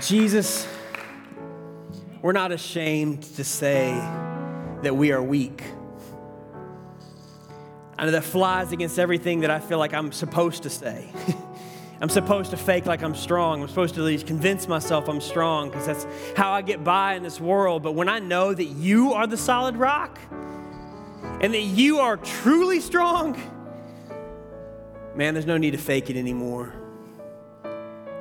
Jesus, we're not ashamed to say that we are weak. I know that flies against everything that I feel like I'm supposed to say. I'm supposed to fake like I'm strong. I'm supposed to at least convince myself I'm strong because that's how I get by in this world. But when I know that you are the solid rock and that you are truly strong, man, there's no need to fake it anymore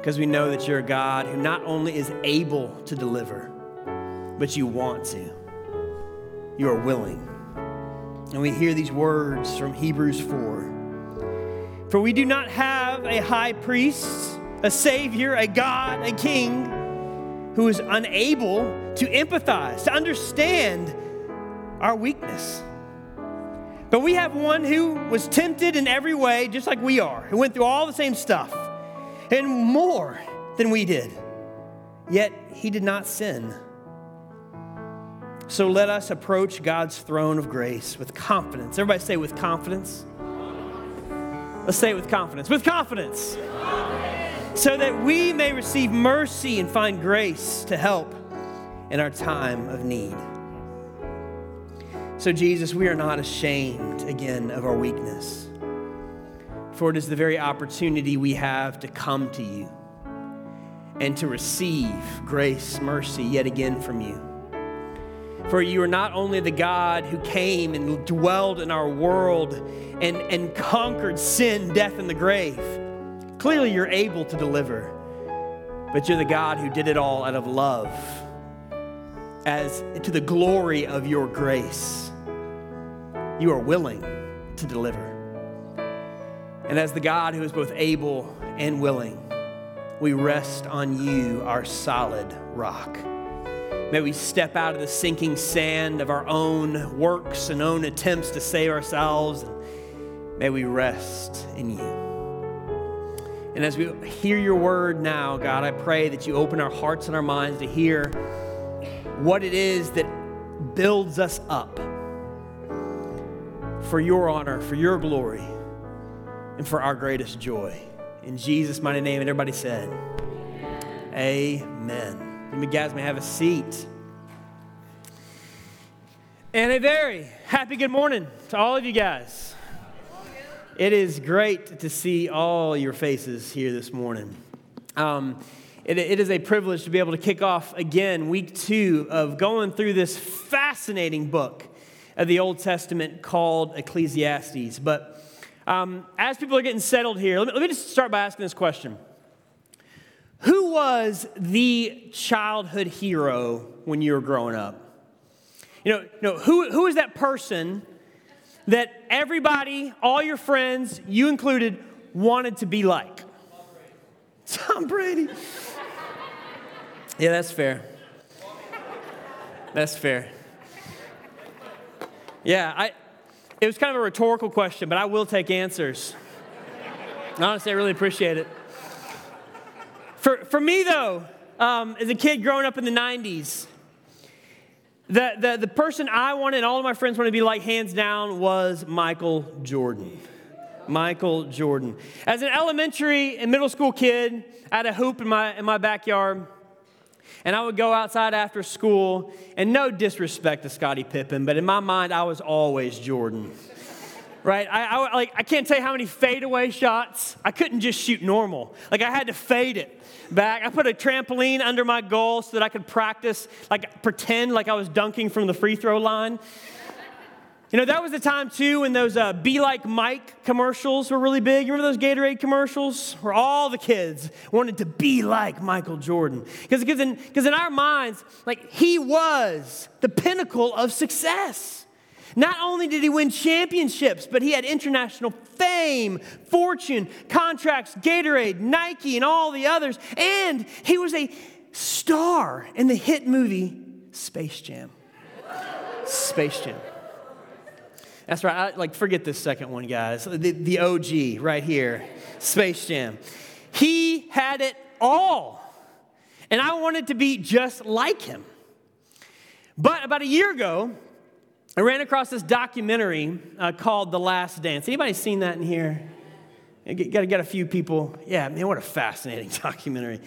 because we know that you're a God who not only is able to deliver, but you want to. You are willing. And we hear these words from Hebrews 4. For we do not have a high priest, a savior, a God, a king who is unable to empathize, to understand our weakness. But we have one who was tempted in every way, just like we are, who went through all the same stuff and more than we did. Yet he did not sin. So let us approach God's throne of grace with confidence. Everybody say, with confidence. Let's say it with confidence. With confidence. confidence. So that we may receive mercy and find grace to help in our time of need. So, Jesus, we are not ashamed again of our weakness for it is the very opportunity we have to come to you and to receive grace, mercy yet again from you. For you are not only the God who came and dwelled in our world and, and conquered sin, death, and the grave. Clearly, you're able to deliver, but you're the God who did it all out of love, as to the glory of your grace. You are willing to deliver. And as the God who is both able and willing, we rest on you, our solid rock. May we step out of the sinking sand of our own works and own attempts to save ourselves. And may we rest in you. And as we hear your word now, God, I pray that you open our hearts and our minds to hear what it is that builds us up for your honor, for your glory and for our greatest joy. In Jesus' mighty name, and everybody said, Amen. You guys may have a seat. And a very happy good morning to all of you guys. It is great to see all your faces here this morning. Um, it, it is a privilege to be able to kick off again week two of going through this fascinating book of the Old Testament called Ecclesiastes. But um, as people are getting settled here, let me, let me just start by asking this question Who was the childhood hero when you were growing up? You know, you know who, who is that person that everybody, all your friends, you included, wanted to be like? Tom Brady. yeah, that's fair. That's fair. Yeah, I, it was kind of a rhetorical question, but I will take answers. Honestly, I really appreciate it. For, for me, though, um, as a kid growing up in the 90s, the, the, the person I wanted and all of my friends wanted to be like, hands down, was Michael Jordan. Michael Jordan. As an elementary and middle school kid, I had a hoop in my, in my backyard. And I would go outside after school, and no disrespect to Scottie Pippen, but in my mind, I was always Jordan. Right? I, I, like, I can't tell you how many fadeaway shots. I couldn't just shoot normal. Like, I had to fade it back. I put a trampoline under my goal so that I could practice, like, pretend like I was dunking from the free throw line. You know, that was the time too when those uh, Be Like Mike commercials were really big. You remember those Gatorade commercials where all the kids wanted to be like Michael Jordan? Because in, in our minds, like he was the pinnacle of success. Not only did he win championships, but he had international fame, fortune, contracts, Gatorade, Nike, and all the others. And he was a star in the hit movie Space Jam. Space Jam. That's right. I, like, forget this second one, guys. The, the OG right here, Space Jam. He had it all. And I wanted to be just like him. But about a year ago, I ran across this documentary uh, called The Last Dance. Anybody seen that in here? Got a few people. Yeah, man, what a fascinating documentary.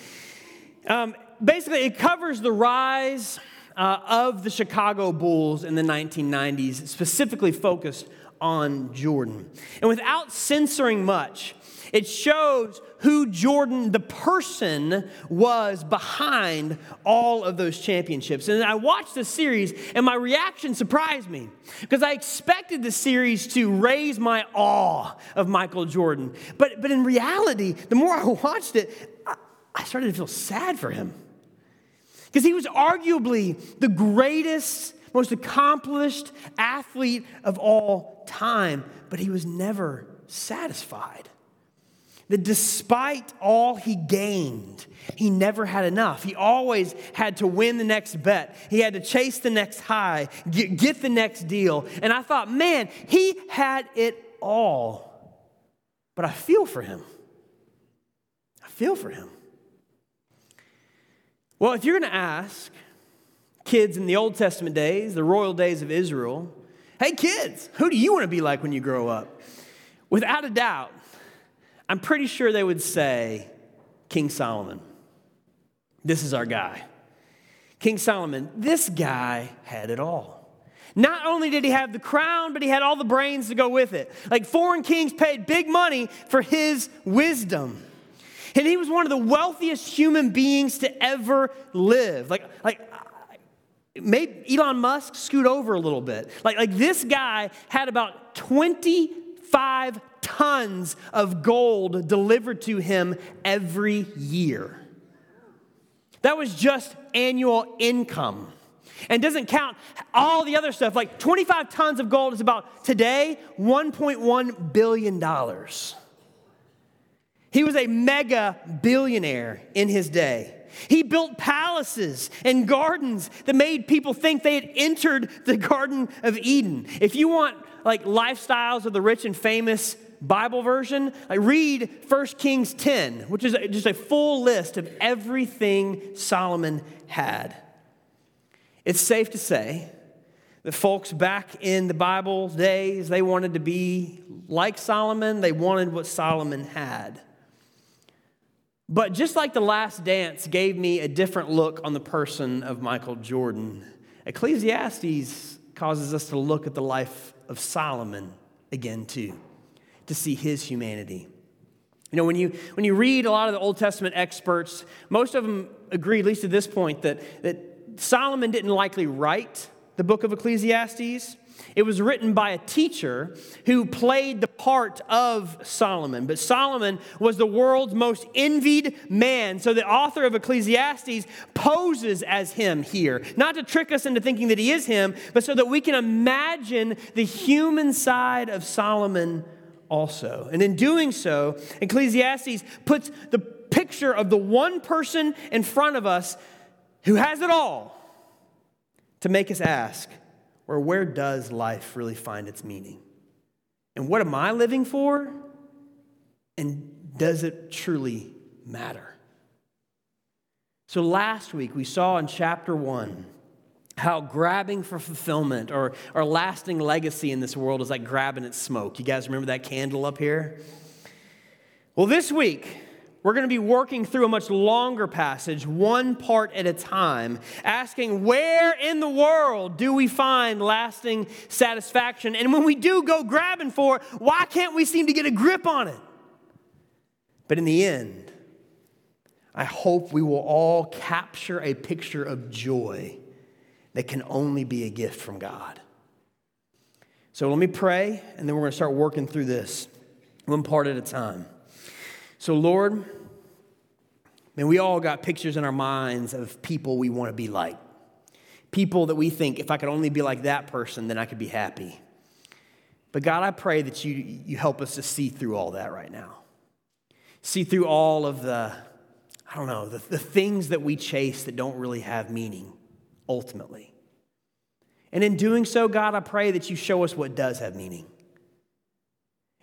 Um, basically, it covers the rise uh, of the Chicago Bulls in the 1990s, specifically focused on Jordan. And without censoring much, it shows who Jordan, the person, was behind all of those championships. And I watched the series, and my reaction surprised me because I expected the series to raise my awe of Michael Jordan. But, but in reality, the more I watched it, I, I started to feel sad for him. Because he was arguably the greatest, most accomplished athlete of all time, but he was never satisfied that despite all he gained, he never had enough. He always had to win the next bet. He had to chase the next high, get, get, the next deal. And I thought, man, he had it all. But I feel for him. I feel for him. Well, if you're going to ask kids in the Old Testament days, the royal days of Israel, hey, kids, who do you want to be like when you grow up? Without a doubt, I'm pretty sure they would say King Solomon. This is our guy. King Solomon, this guy had it all. Not only did he have the crown, but he had all the brains to go with it. Like foreign kings paid big money for his wisdom. And he was one of the wealthiest human beings to ever live. Like, like maybe Elon Musk scoot over a little bit. Like, like this guy had about 25 tons of gold delivered to him every year. That was just annual income. And doesn't count all the other stuff. Like 25 tons of gold is about today $1.1 billion. He was a mega billionaire in his day. He built palaces and gardens that made people think they had entered the Garden of Eden. If you want like lifestyles of the rich and famous, Bible version, I read 1 Kings 10, which is just a full list of everything Solomon had. It's safe to say that folks back in the Bible days, they wanted to be like Solomon, they wanted what Solomon had. But just like the last dance gave me a different look on the person of Michael Jordan, Ecclesiastes causes us to look at the life of Solomon again, too to see his humanity. You know, when you, when you read a lot of the Old Testament experts, most of them agree, at least at this point, that, that Solomon didn't likely write the book of Ecclesiastes. It was written by a teacher who played the part of Solomon. But Solomon was the world's most envied man. So the author of Ecclesiastes poses as him here, not to trick us into thinking that he is him, but so that we can imagine the human side of Solomon also. And in doing so, Ecclesiastes puts the picture of the one person in front of us who has it all to make us ask, or where does life really find its meaning? And what am I living for? And does it truly matter? So last week we saw in chapter one how grabbing for fulfillment or, or lasting legacy in this world is like grabbing at smoke. You guys remember that candle up here? Well, this week, we're going to be working through a much longer passage, one part at a time, asking where in the world do we find lasting satisfaction? And when we do go grabbing for it, why can't we seem to get a grip on it? But in the end, I hope we will all capture a picture of joy that can only be a gift from God. So let me pray, and then we're going to start working through this one part at a time. So, Lord, man, we all got pictures in our minds of people we want to be like. People that we think, if I could only be like that person, then I could be happy. But God, I pray that you, you help us to see through all that right now. See through all of the, I don't know, the, the things that we chase that don't really have meaning ultimately. And in doing so, God, I pray that you show us what does have meaning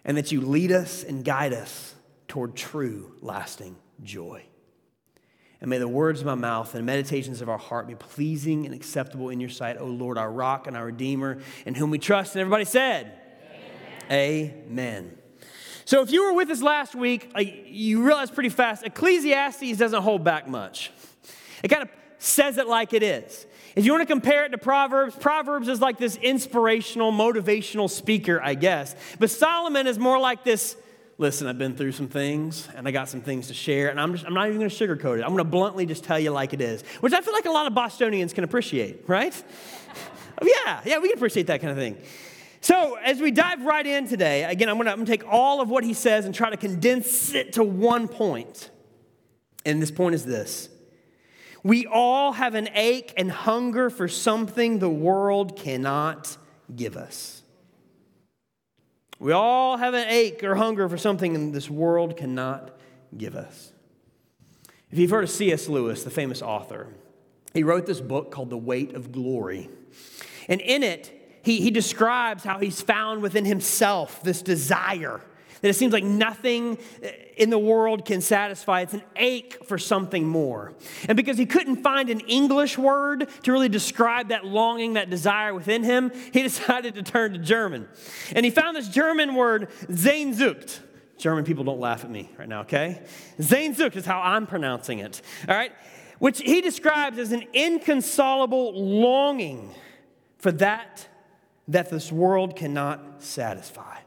and that you lead us and guide us toward true, lasting joy. And may the words of my mouth and meditations of our heart be pleasing and acceptable in your sight, O Lord, our rock and our redeemer, in whom we trust. And everybody said, Amen. Amen. So if you were with us last week, uh, you realize pretty fast Ecclesiastes doesn't hold back much. It kind of says it like it is. If you want to compare it to Proverbs, Proverbs is like this inspirational, motivational speaker, I guess. But Solomon is more like this listen, I've been through some things and I got some things to share, and I'm, just, I'm not even going to sugarcoat it. I'm going to bluntly just tell you like it is, which I feel like a lot of Bostonians can appreciate, right? yeah, yeah, we can appreciate that kind of thing. So, as we dive right in today, again, I'm going to take all of what he says and try to condense it to one point. And this point is this We all have an ache and hunger for something the world cannot give us. We all have an ache or hunger for something this world cannot give us. If you've heard of C.S. Lewis, the famous author, he wrote this book called The Weight of Glory. And in it, he, he describes how he's found within himself this desire that it seems like nothing in the world can satisfy. It's an ache for something more. And because he couldn't find an English word to really describe that longing, that desire within him, he decided to turn to German. And he found this German word, Sehnsucht. German people don't laugh at me right now, okay? Sehnsucht is how I'm pronouncing it, all right? Which he describes as an inconsolable longing for that that this world cannot satisfy.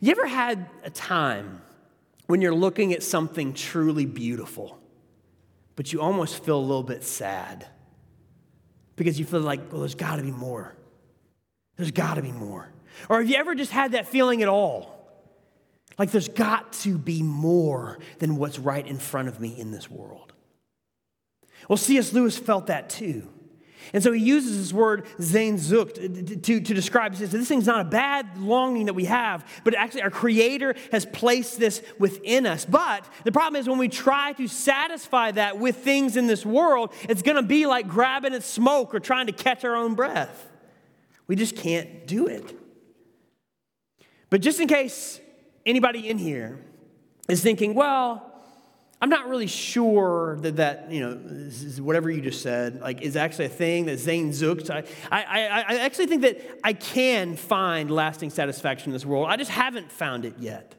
You ever had a time when you're looking at something truly beautiful, but you almost feel a little bit sad because you feel like, well, there's got to be more. There's got to be more. Or have you ever just had that feeling at all? Like there's got to be more than what's right in front of me in this world. Well, C.S. Lewis felt that too. And so he uses this word Sehnsucht to, to describe, he says, this thing's not a bad longing that we have, but actually our Creator has placed this within us. But the problem is when we try to satisfy that with things in this world, it's going to be like grabbing at smoke or trying to catch our own breath. We just can't do it. But just in case anybody in here is thinking, well, I'm not really sure that that, you know, whatever you just said, like, is actually a thing that Sehnsucht. I, I, I actually think that I can find lasting satisfaction in this world. I just haven't found it yet.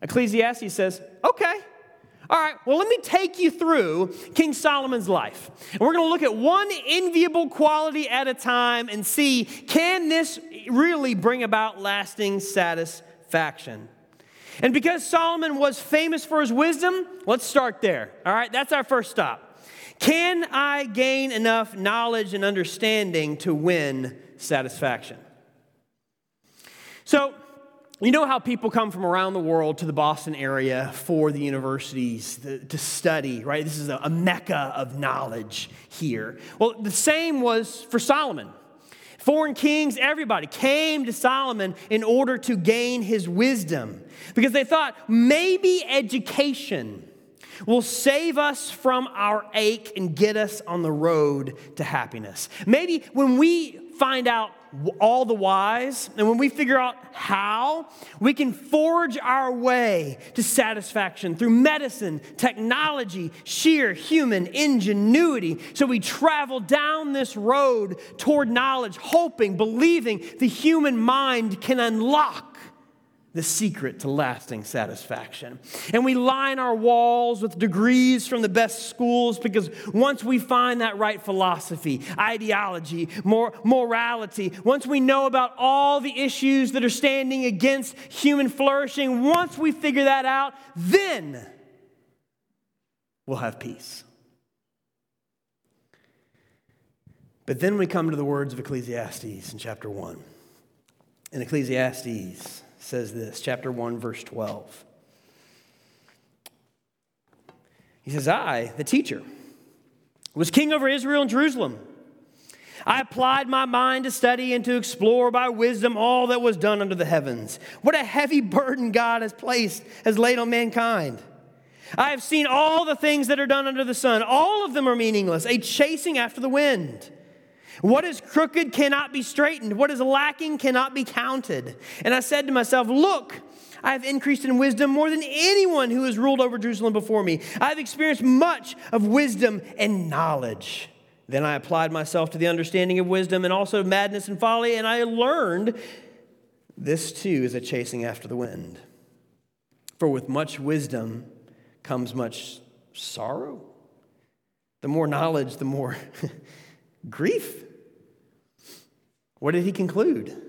Ecclesiastes says, okay, all right, well, let me take you through King Solomon's life. And we're going to look at one enviable quality at a time and see can this really bring about lasting satisfaction? And because Solomon was famous for his wisdom, let's start there. All right, that's our first stop. Can I gain enough knowledge and understanding to win satisfaction? So, you know how people come from around the world to the Boston area for the universities to, study, right? This is a, mecca of knowledge here. Well, the same was for Solomon. Foreign kings, everybody came to Solomon in order to gain his wisdom because they thought maybe education will save us from our ache and get us on the road to happiness. Maybe when we find out all the whys, and when we figure out how, we can forge our way to satisfaction through medicine, technology, sheer human ingenuity. So we travel down this road toward knowledge, hoping, believing the human mind can unlock the secret to lasting satisfaction. And we line our walls with degrees from the best schools because once we find that right philosophy, ideology, more morality, once we know about all the issues that are standing against human flourishing, once we figure that out, then we'll have peace. But then we come to the words of Ecclesiastes in chapter 1. In Ecclesiastes, says this, chapter 1, verse 12. He says, I, the teacher, was king over Israel and Jerusalem. I applied my mind to study and to explore by wisdom all that was done under the heavens. What a heavy burden God has placed, has laid on mankind. I have seen all the things that are done under the sun. All of them are meaningless, a chasing after the wind. What is crooked cannot be straightened. What is lacking cannot be counted. And I said to myself, Look, I have increased in wisdom more than anyone who has ruled over Jerusalem before me. I have experienced much of wisdom and knowledge. Then I applied myself to the understanding of wisdom and also of madness and folly, and I learned this too is a chasing after the wind. For with much wisdom comes much sorrow, The more knowledge, the more grief. What did he conclude?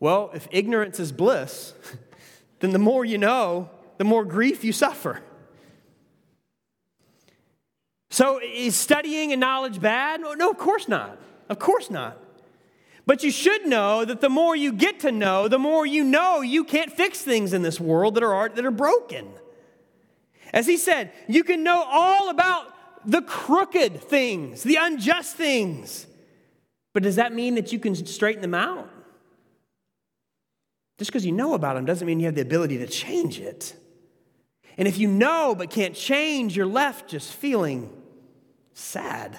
Well, if ignorance is bliss, then the more you know, the more grief you suffer. So, is studying and knowledge bad? No, of course not. Of course not. But you should know that the more you get to know, the more you know you can't fix things in this world that are, that are broken. As he said, you can know all about the crooked things, the unjust things. But does that mean that you can straighten them out? Just because you know about them doesn't mean you have the ability to change it. And if you know but can't change, you're left just feeling sad.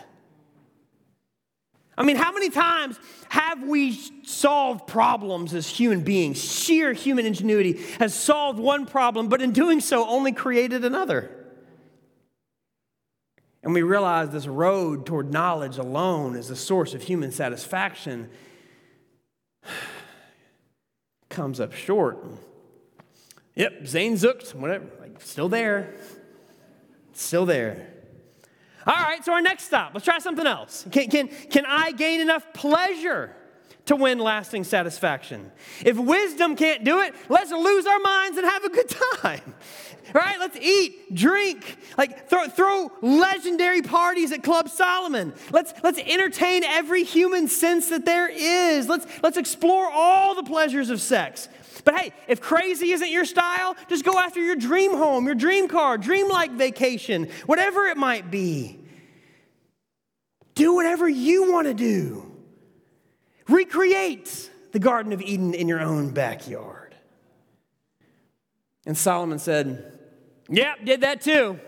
I mean, how many times have we solved problems as human beings? Sheer human ingenuity has solved one problem, but in doing so, only created another. And we realize this road toward knowledge alone is the source of human satisfaction comes up short. Yep, Sehnsucht, whatever, like, still there. Still there. All right, so our next stop, let's try something else. Can, can, can I gain enough pleasure to win lasting satisfaction? If wisdom can't do it, let's lose our minds and have a good time. Right? Let's eat, drink, like throw, throw legendary parties at Club Solomon. Let's, let's entertain every human sense that there is. Let's, let's explore all the pleasures of sex. But hey, if crazy isn't your style, just go after your dream home, your dream car, dream like vacation, whatever it might be. Do whatever you want to do. Recreate the Garden of Eden in your own backyard. And Solomon said, Yep, did that too.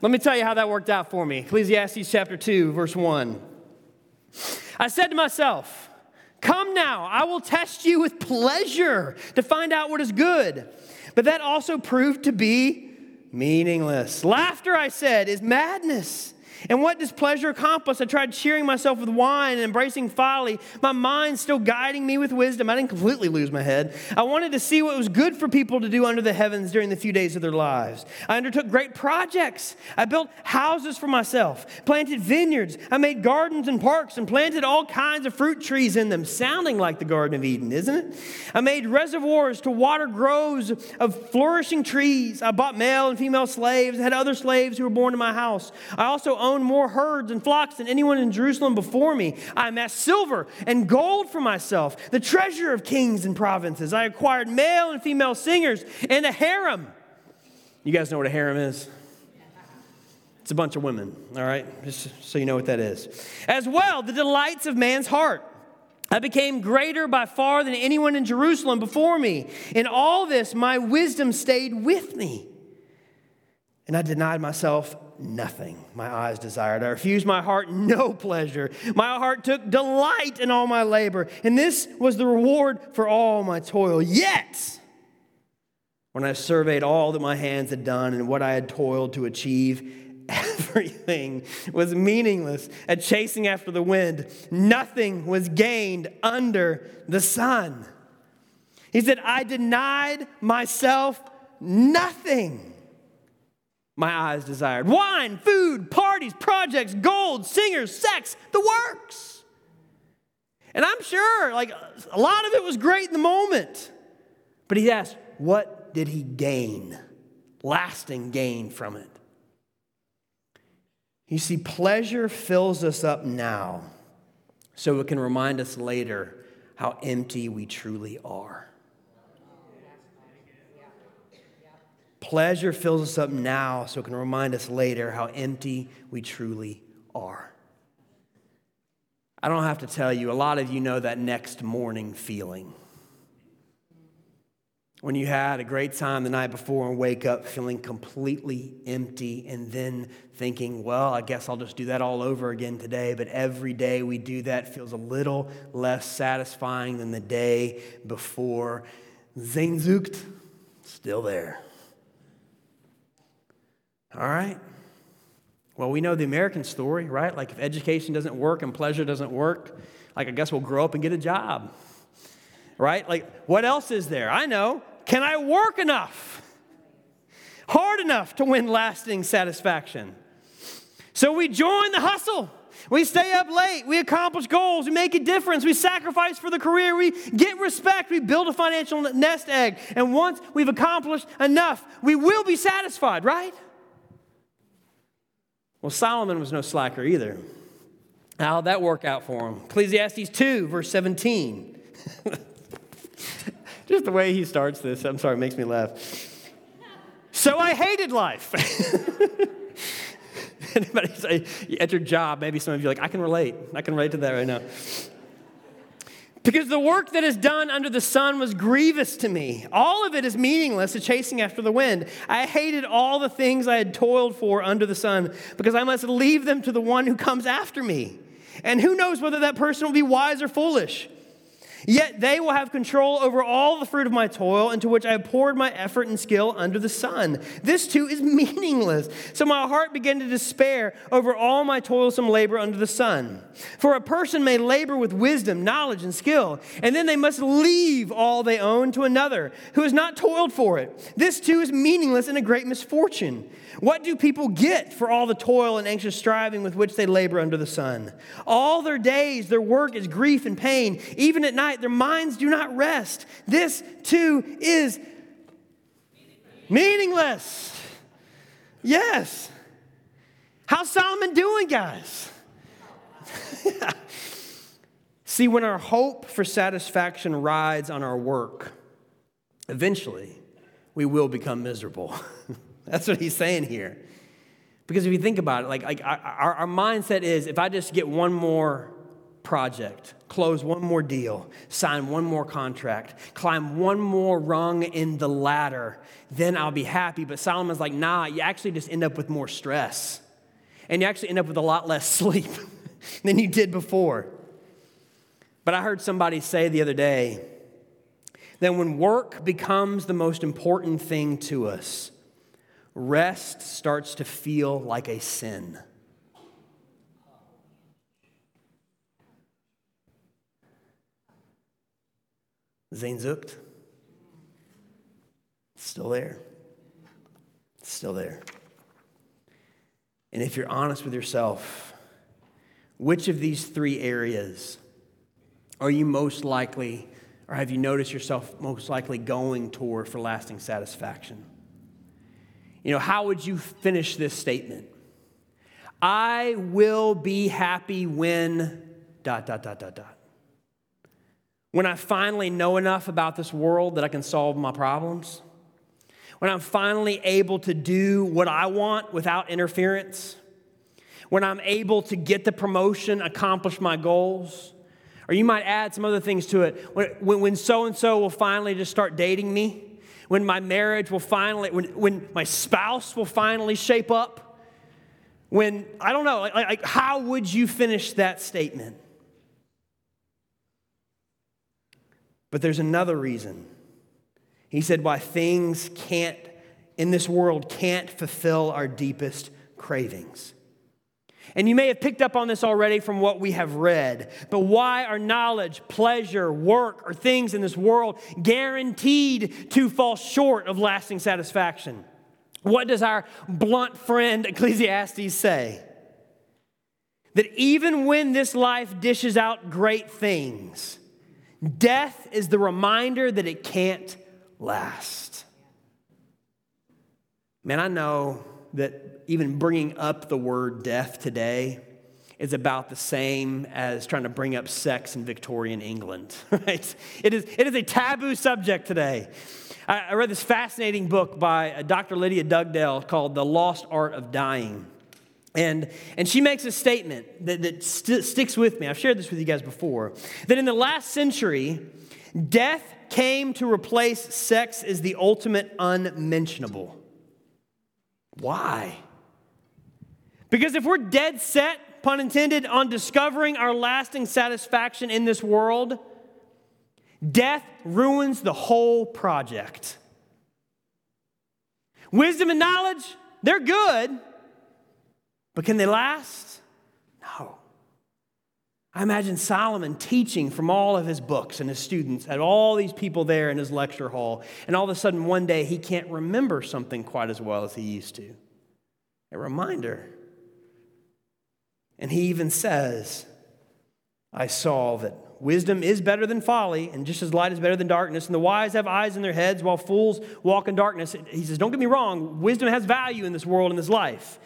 Let me tell you how that worked out for me. Ecclesiastes chapter 2, verse 1. I said to myself, Come now, I will test you with pleasure to find out what is good. But that also proved to be meaningless. Laughter, I said, is madness. And what does pleasure accomplish? I tried cheering myself with wine and embracing folly, my mind still guiding me with wisdom. I didn't completely lose my head. I wanted to see what was good for people to do under the heavens during the few days of their lives. I undertook great projects. I built houses for myself, planted vineyards. I made gardens and parks and planted all kinds of fruit trees in them, sounding like the Garden of Eden, isn't it? I made reservoirs to water groves of flourishing trees. I bought male and female slaves, I had other slaves who were born in my house. I also owned owned more herds and flocks than anyone in Jerusalem before me. I amassed silver and gold for myself, the treasure of kings and provinces. I acquired male and female singers and a harem. You guys know what a harem is? It's a bunch of women, all right? Just so you know what that is. As well, the delights of man's heart. I became greater by far than anyone in Jerusalem before me. In all this, my wisdom stayed with me. And I denied myself nothing my eyes desired. I refused my heart no pleasure. My heart took delight in all my labor, and this was the reward for all my toil. Yet, when I surveyed all that my hands had done and what I had toiled to achieve, everything was meaningless at chasing after the wind. Nothing was gained under the sun. He said, I denied myself nothing my eyes desired wine, food, parties, projects, gold, singers, sex, the works. And I'm sure, like, a lot of it was great in the moment. But he asked, what did he gain? Lasting gain from it. You see, pleasure fills us up now so it can remind us later how empty we truly are. Pleasure fills us up now so it can remind us later how empty we truly are. I don't have to tell you, a lot of you know that next morning feeling. When you had a great time the night before and wake up feeling completely empty and then thinking, well, I guess I'll just do that all over again today. But every day we do that feels a little less satisfying than the day before. Sehnsucht, still there. All right? Well, we know the American story, right? Like if education doesn't work and pleasure doesn't work, like I guess we'll grow up and get a job. Right? Like what else is there? I know. Can I work enough? Hard enough to win lasting satisfaction? So we join the hustle. We stay up late. We accomplish goals. We make a difference. We sacrifice for the career. We get respect. We build a financial nest egg. And once we've accomplished enough, we will be satisfied, right? Well, Solomon was no slacker either. How'd that work out for him? Ecclesiastes 2, verse 17. Just the way he starts this, I'm sorry, it makes me laugh. So I hated life. Anybody say, at your job, maybe some of you are like, I can relate. I can relate to that right now. Because the work that is done under the sun was grievous to me. All of it is meaningless, a chasing after the wind. I hated all the things I had toiled for under the sun because I must leave them to the one who comes after me. And who knows whether that person will be wise or foolish? Yet they will have control over all the fruit of my toil into which I have poured my effort and skill under the sun. This too is meaningless. So my heart began to despair over all my toilsome labor under the sun. For a person may labor with wisdom, knowledge, and skill, and then they must leave all they own to another who has not toiled for it. This too is meaningless and a great misfortune. What do people get for all the toil and anxious striving with which they labor under the sun? All their days, their work is grief and pain. Even at night, their minds do not rest. This too is meaningless. Yes. How's Solomon doing, guys? See, when our hope for satisfaction rides on our work, eventually we will become miserable. That's what he's saying here. Because if you think about it, like, like our, our mindset is if I just get one more project, close one more deal, sign one more contract, climb one more rung in the ladder, then I'll be happy. But Solomon's like, nah, you actually just end up with more stress. And you actually end up with a lot less sleep than you did before. But I heard somebody say the other day that when work becomes the most important thing to us, rest starts to feel like a sin. Sehnsucht? Still there. Still there. And if you're honest with yourself, which of these three areas are you most likely, or have you noticed yourself most likely going toward for lasting satisfaction? You know, how would you finish this statement? I will be happy when dot, dot, dot, dot, dot. When I finally know enough about this world that I can solve my problems. When I'm finally able to do what I want without interference. When I'm able to get the promotion, accomplish my goals. Or you might add some other things to it. When so and so will finally just start dating me when my marriage will finally, when, when my spouse will finally shape up, when, I don't know, like, like how would you finish that statement? But there's another reason. He said, why things can't, in this world, can't fulfill our deepest cravings. And you may have picked up on this already from what we have read. But why are knowledge, pleasure, work, or things in this world guaranteed to fall short of lasting satisfaction? What does our blunt friend Ecclesiastes say? That even when this life dishes out great things, death is the reminder that it can't last. Man, I know that even bringing up the word death today is about the same as trying to bring up sex in Victorian England, right? It is, it is a taboo subject today. I, I read this fascinating book by uh, Dr. Lydia Dugdale called The Lost Art of Dying. And, and she makes a statement that, that st- sticks with me. I've shared this with you guys before. That in the last century, death came to replace sex as the ultimate unmentionable. Why? Because if we're dead set, pun intended, on discovering our lasting satisfaction in this world, death ruins the whole project. Wisdom and knowledge, they're good, but can they last? No. I imagine Solomon teaching from all of his books and his students at all these people there in his lecture hall, and all of a sudden one day he can't remember something quite as well as he used to. A reminder And he even says, I saw that wisdom is better than folly, and just as light is better than darkness, and the wise have eyes in their heads while fools walk in darkness. He says, Don't get me wrong, wisdom has value in this world, in this life.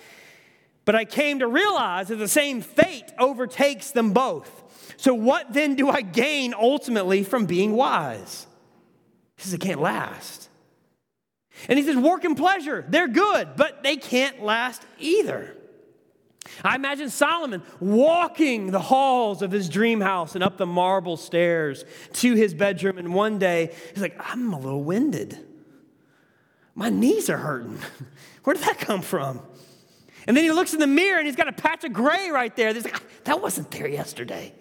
But I came to realize that the same fate overtakes them both. So, what then do I gain ultimately from being wise? He says, It can't last. And he says, Work and pleasure, they're good, but they can't last either. I imagine Solomon walking the halls of his dream house and up the marble stairs to his bedroom. And one day, he's like, I'm a little winded. My knees are hurting. Where did that come from? And then he looks in the mirror and he's got a patch of gray right there. He's like, ah, that wasn't there yesterday.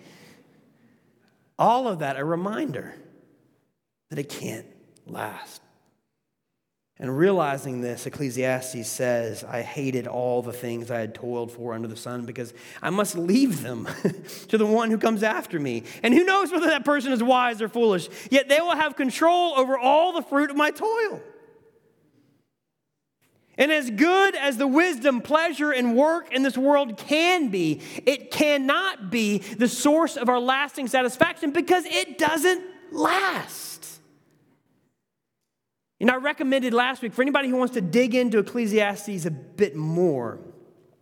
All of that a reminder that it can't last. And realizing this, Ecclesiastes says, I hated all the things I had toiled for under the sun because I must leave them to the one who comes after me. And who knows whether that person is wise or foolish, yet they will have control over all the fruit of my toil. And as good as the wisdom, pleasure, and work in this world can be, it cannot be the source of our lasting satisfaction because it doesn't last. And I recommended last week for anybody who wants to dig into Ecclesiastes a bit more,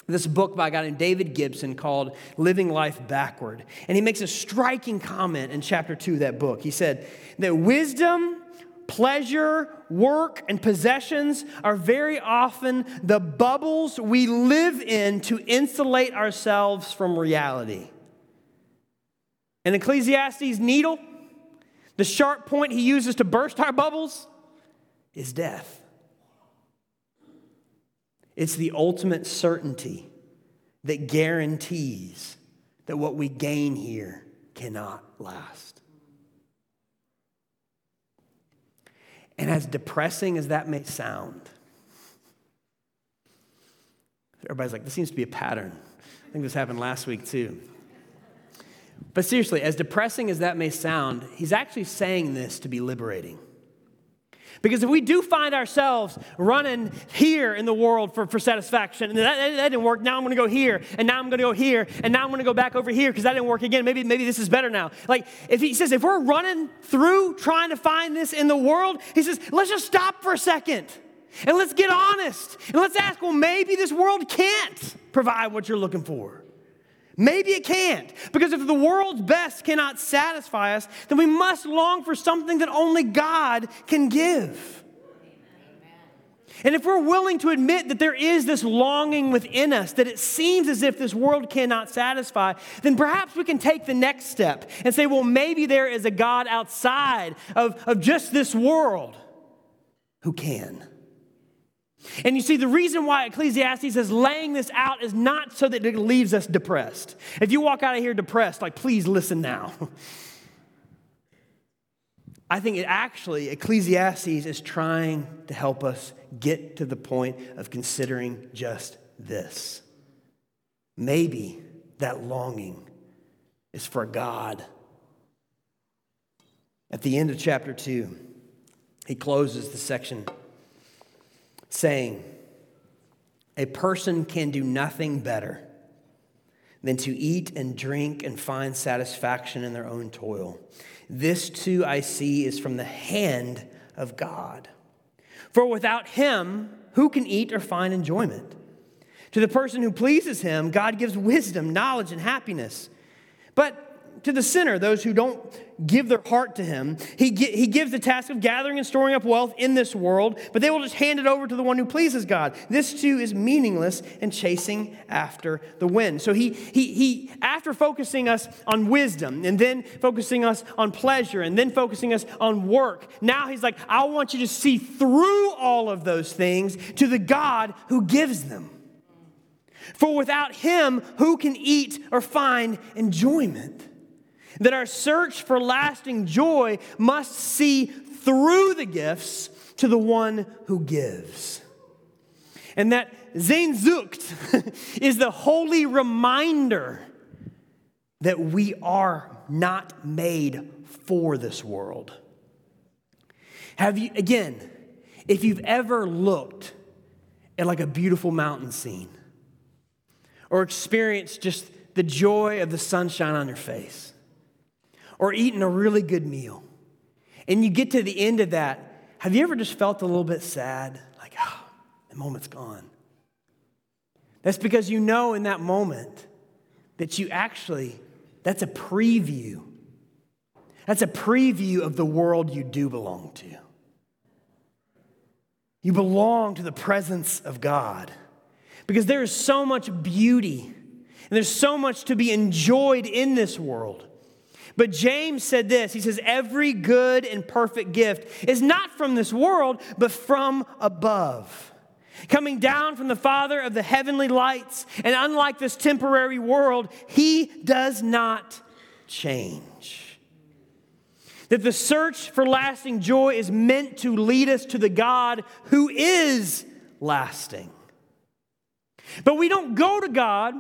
this book by a guy named David Gibson called Living Life Backward. And he makes a striking comment in chapter two of that book. He said that wisdom, pleasure, work, and possessions are very often the bubbles we live in to insulate ourselves from reality. And Ecclesiastes' needle, the sharp point he uses to burst our bubbles, is death. It's the ultimate certainty that guarantees that what we gain here cannot last. And as depressing as that may sound, everybody's like, this seems to be a pattern. I think this happened last week too. But seriously, as depressing as that may sound, he's actually saying this to be liberating. Because if we do find ourselves running here in the world for, for satisfaction, and that, that, that didn't work, now I'm to go here, and now I'm to go here, and now I'm to go back over here because that didn't work again. Maybe, maybe this is better now. Like, if he says, if we're running through trying to find this in the world, he says, let's just stop for a second. And let's get honest. And let's ask, well, maybe this world can't provide what you're looking for. Maybe it can't. Because if the world's best cannot satisfy us, then we must long for something that only God can give. And if we're willing to admit that there is this longing within us, that it seems as if this world cannot satisfy, then perhaps we can take the next step and say, well, maybe there is a God outside of, of just this world who can. And you see, the reason why Ecclesiastes is laying this out is not so that it leaves us depressed. If you walk out of here depressed, like, please listen now. I think it actually, Ecclesiastes is trying to help us get to the point of considering just this. Maybe that longing is for God. At the end of chapter 2, he closes the section saying, A person can do nothing better than to eat and drink and find satisfaction in their own toil. This too I see is from the hand of God. For without him, who can eat or find enjoyment? To the person who pleases him, God gives wisdom, knowledge, and happiness. But to the sinner, those who don't give their heart to him. He, he gives the task of gathering and storing up wealth in this world, but they will just hand it over to the one who pleases God. This too is meaningless and chasing after the wind. So he, he, he, after focusing us on wisdom and then focusing us on pleasure and then focusing us on work, now he's like, I want you to see through all of those things to the God who gives them. For without him, who can eat or find enjoyment? That our search for lasting joy must see through the gifts to the one who gives. And that Sehnsucht is the holy reminder that we are not made for this world. Have you, again, if you've ever looked at like a beautiful mountain scene, or experienced just the joy of the sunshine on your face, or eaten a really good meal, and you get to the end of that, have you ever just felt a little bit sad? Like, oh, the moment's gone. That's because you know in that moment that you actually, that's a preview. That's a preview of the world you do belong to. You belong to the presence of God because there is so much beauty and there's so much to be enjoyed in this world. But James said this He says, Every good and perfect gift is not from this world, but from above, coming down from the Father of the heavenly lights. And unlike this temporary world, He does not change. That the search for lasting joy is meant to lead us to the God who is lasting. But we don't go to God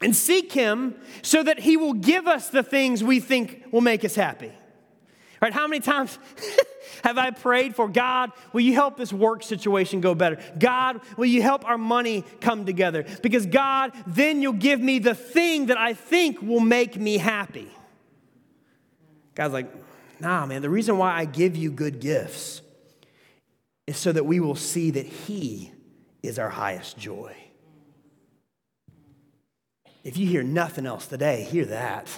and seek Him so that He will give us the things we think will make us happy. Right? How many times have I prayed for God, will you help this work situation go better? God, will you help our money come together? Because God, then you'll give me the thing that I think will make me happy. God's like, nah, man, the reason why I give you good gifts is so that we will see that He is our highest joy. If you hear nothing else today, hear that.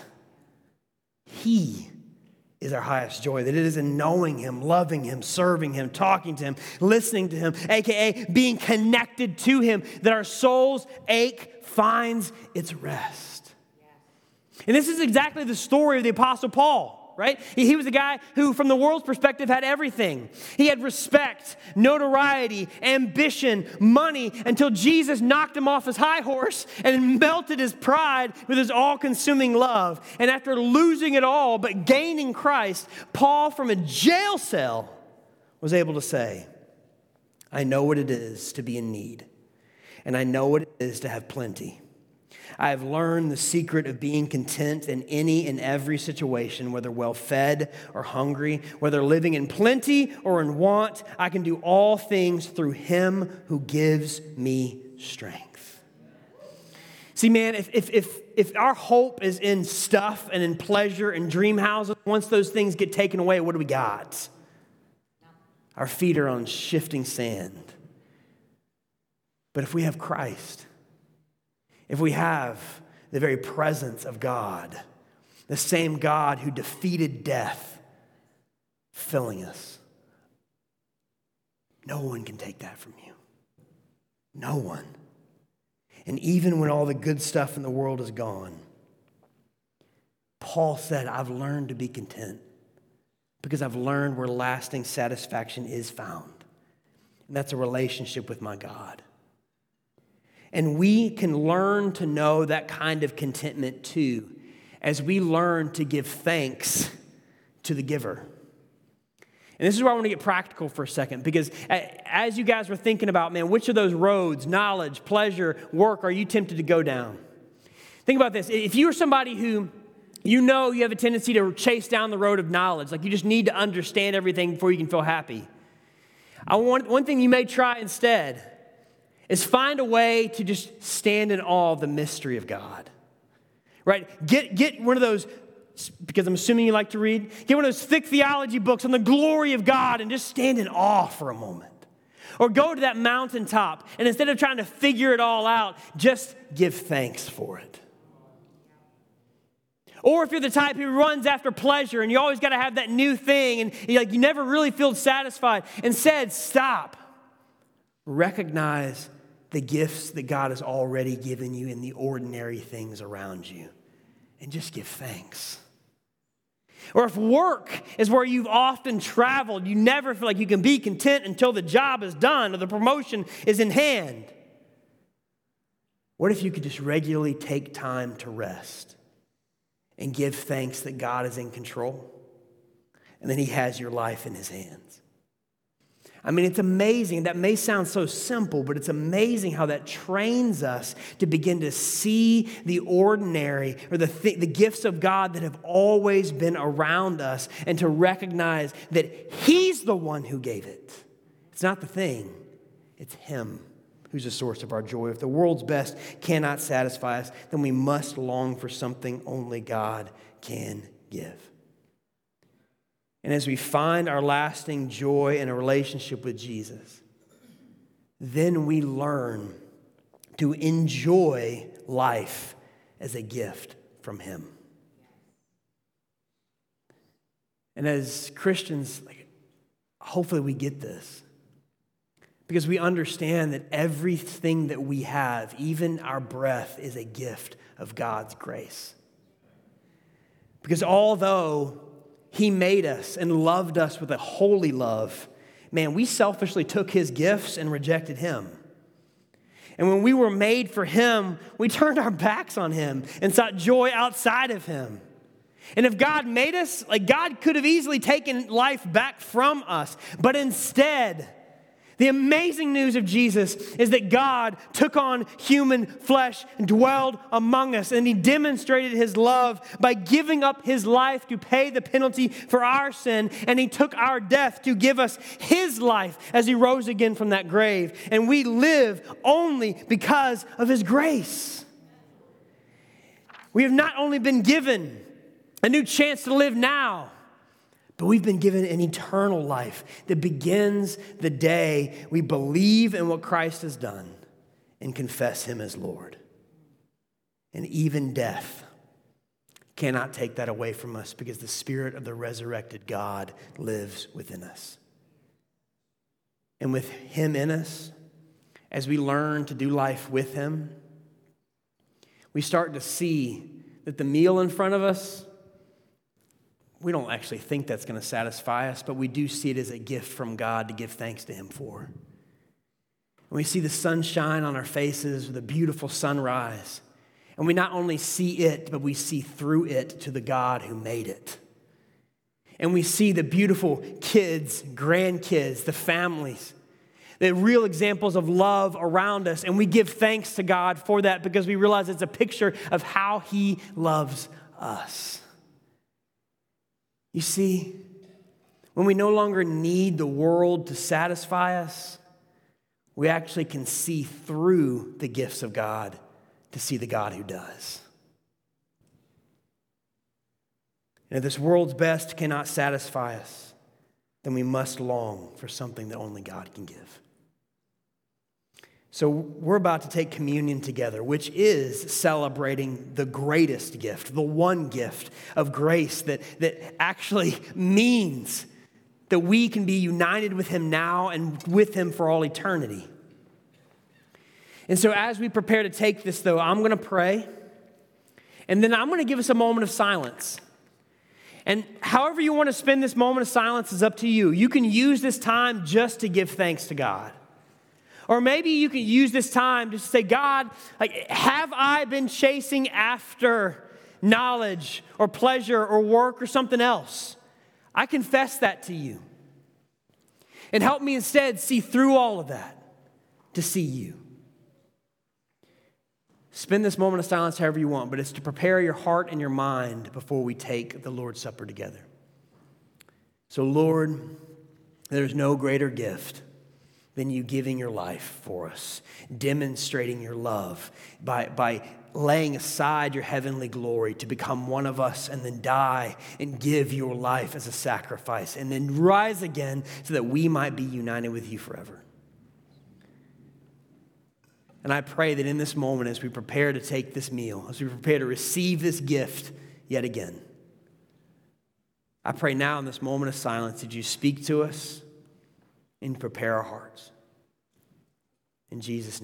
He is our highest joy, that it is in knowing Him, loving Him, serving Him, talking to Him, listening to Him, AKA being connected to Him, that our soul's ache finds its rest. And this is exactly the story of the Apostle Paul right? He was a guy who, from the world's perspective, had everything. He had respect, notoriety, ambition, money, until Jesus knocked him off his high horse and melted his pride with his all consuming love. And after losing it all, but gaining Christ, Paul, from a jail cell, was able to say, I know what it is to be in need, and I know what it is to have plenty. I have learned the secret of being content in any and every situation, whether well fed or hungry, whether living in plenty or in want. I can do all things through him who gives me strength. See, man, if, if, if, if our hope is in stuff and in pleasure and dream houses, once those things get taken away, what do we got? Our feet are on shifting sand. But if we have Christ, if we have the very presence of God, the same God who defeated death filling us, no one can take that from you. No one. And even when all the good stuff in the world is gone, Paul said, I've learned to be content because I've learned where lasting satisfaction is found. And that's a relationship with my God. And we can learn to know that kind of contentment too as we learn to give thanks to the giver. And this is where I want to get practical for a second because as you guys were thinking about, man, which of those roads, knowledge, pleasure, work, are you tempted to go down? Think about this. If you are somebody who you know you have a tendency to chase down the road of knowledge, like you just need to understand everything before you can feel happy. I want one thing you may try instead is find a way to just stand in awe of the mystery of God. Right? Get, get one of those, because I'm assuming you like to read, get one of those thick theology books on the glory of God and just stand in awe for a moment. Or go to that mountaintop and instead of trying to figure it all out, just give thanks for it. Or if you're the type who runs after pleasure and you always got to have that new thing and you like you never really feel satisfied, instead stop. Recognize the gifts that God has already given you in the ordinary things around you and just give thanks. Or if work is where you've often traveled, you never feel like you can be content until the job is done or the promotion is in hand. What if you could just regularly take time to rest and give thanks that God is in control and that He has your life in His hands? I mean, it's amazing. That may sound so simple, but it's amazing how that trains us to begin to see the ordinary or the, th- the gifts of God that have always been around us and to recognize that He's the one who gave it. It's not the thing, it's Him who's the source of our joy. If the world's best cannot satisfy us, then we must long for something only God can give. And as we find our lasting joy in a relationship with Jesus, then we learn to enjoy life as a gift from Him. And as Christians, like, hopefully we get this because we understand that everything that we have, even our breath, is a gift of God's grace. Because although He made us and loved us with a holy love, man, we selfishly took His gifts and rejected Him. And when we were made for Him, we turned our backs on Him and sought joy outside of Him. And if God made us, like God could have easily taken life back from us, but instead, the amazing news of Jesus is that God took on human flesh and dwelled among us, and He demonstrated His love by giving up His life to pay the penalty for our sin, and He took our death to give us His life as He rose again from that grave. And we live only because of His grace. We have not only been given a new chance to live now, but we've been given an eternal life that begins the day we believe in what Christ has done and confess Him as Lord. And even death cannot take that away from us because the Spirit of the resurrected God lives within us. And with Him in us, as we learn to do life with Him, we start to see that the meal in front of us we don't actually think that's going to satisfy us, but we do see it as a gift from God to give thanks to Him for. And we see the sunshine on our faces a beautiful sunrise. And we not only see it, but we see through it to the God who made it. And we see the beautiful kids, grandkids, the families, the real examples of love around us. And we give thanks to God for that because we realize it's a picture of how He loves us. You see, when we no longer need the world to satisfy us, we actually can see through the gifts of God to see the God who does. And if this world's best cannot satisfy us, then we must long for something that only God can give. So, we're about to take communion together, which is celebrating the greatest gift, the one gift of grace that, that actually means that we can be united with Him now and with Him for all eternity. And so, as we prepare to take this, though, I'm going to pray, and then I'm going to give us a moment of silence. And however you want to spend this moment of silence is up to you. You can use this time just to give thanks to God. Or maybe you can use this time to say, God, like, have I been chasing after knowledge or pleasure or work or something else? I confess that to you. And help me instead see through all of that to see you. Spend this moment of silence however you want, but it's to prepare your heart and your mind before we take the Lord's Supper together. So, Lord, there's no greater gift than you giving your life for us, demonstrating your love by, by laying aside your heavenly glory to become one of us and then die and give your life as a sacrifice and then rise again so that we might be united with you forever. And I pray that in this moment, as we prepare to take this meal, as we prepare to receive this gift yet again, I pray now in this moment of silence that you speak to us and prepare our hearts. In Jesus' name.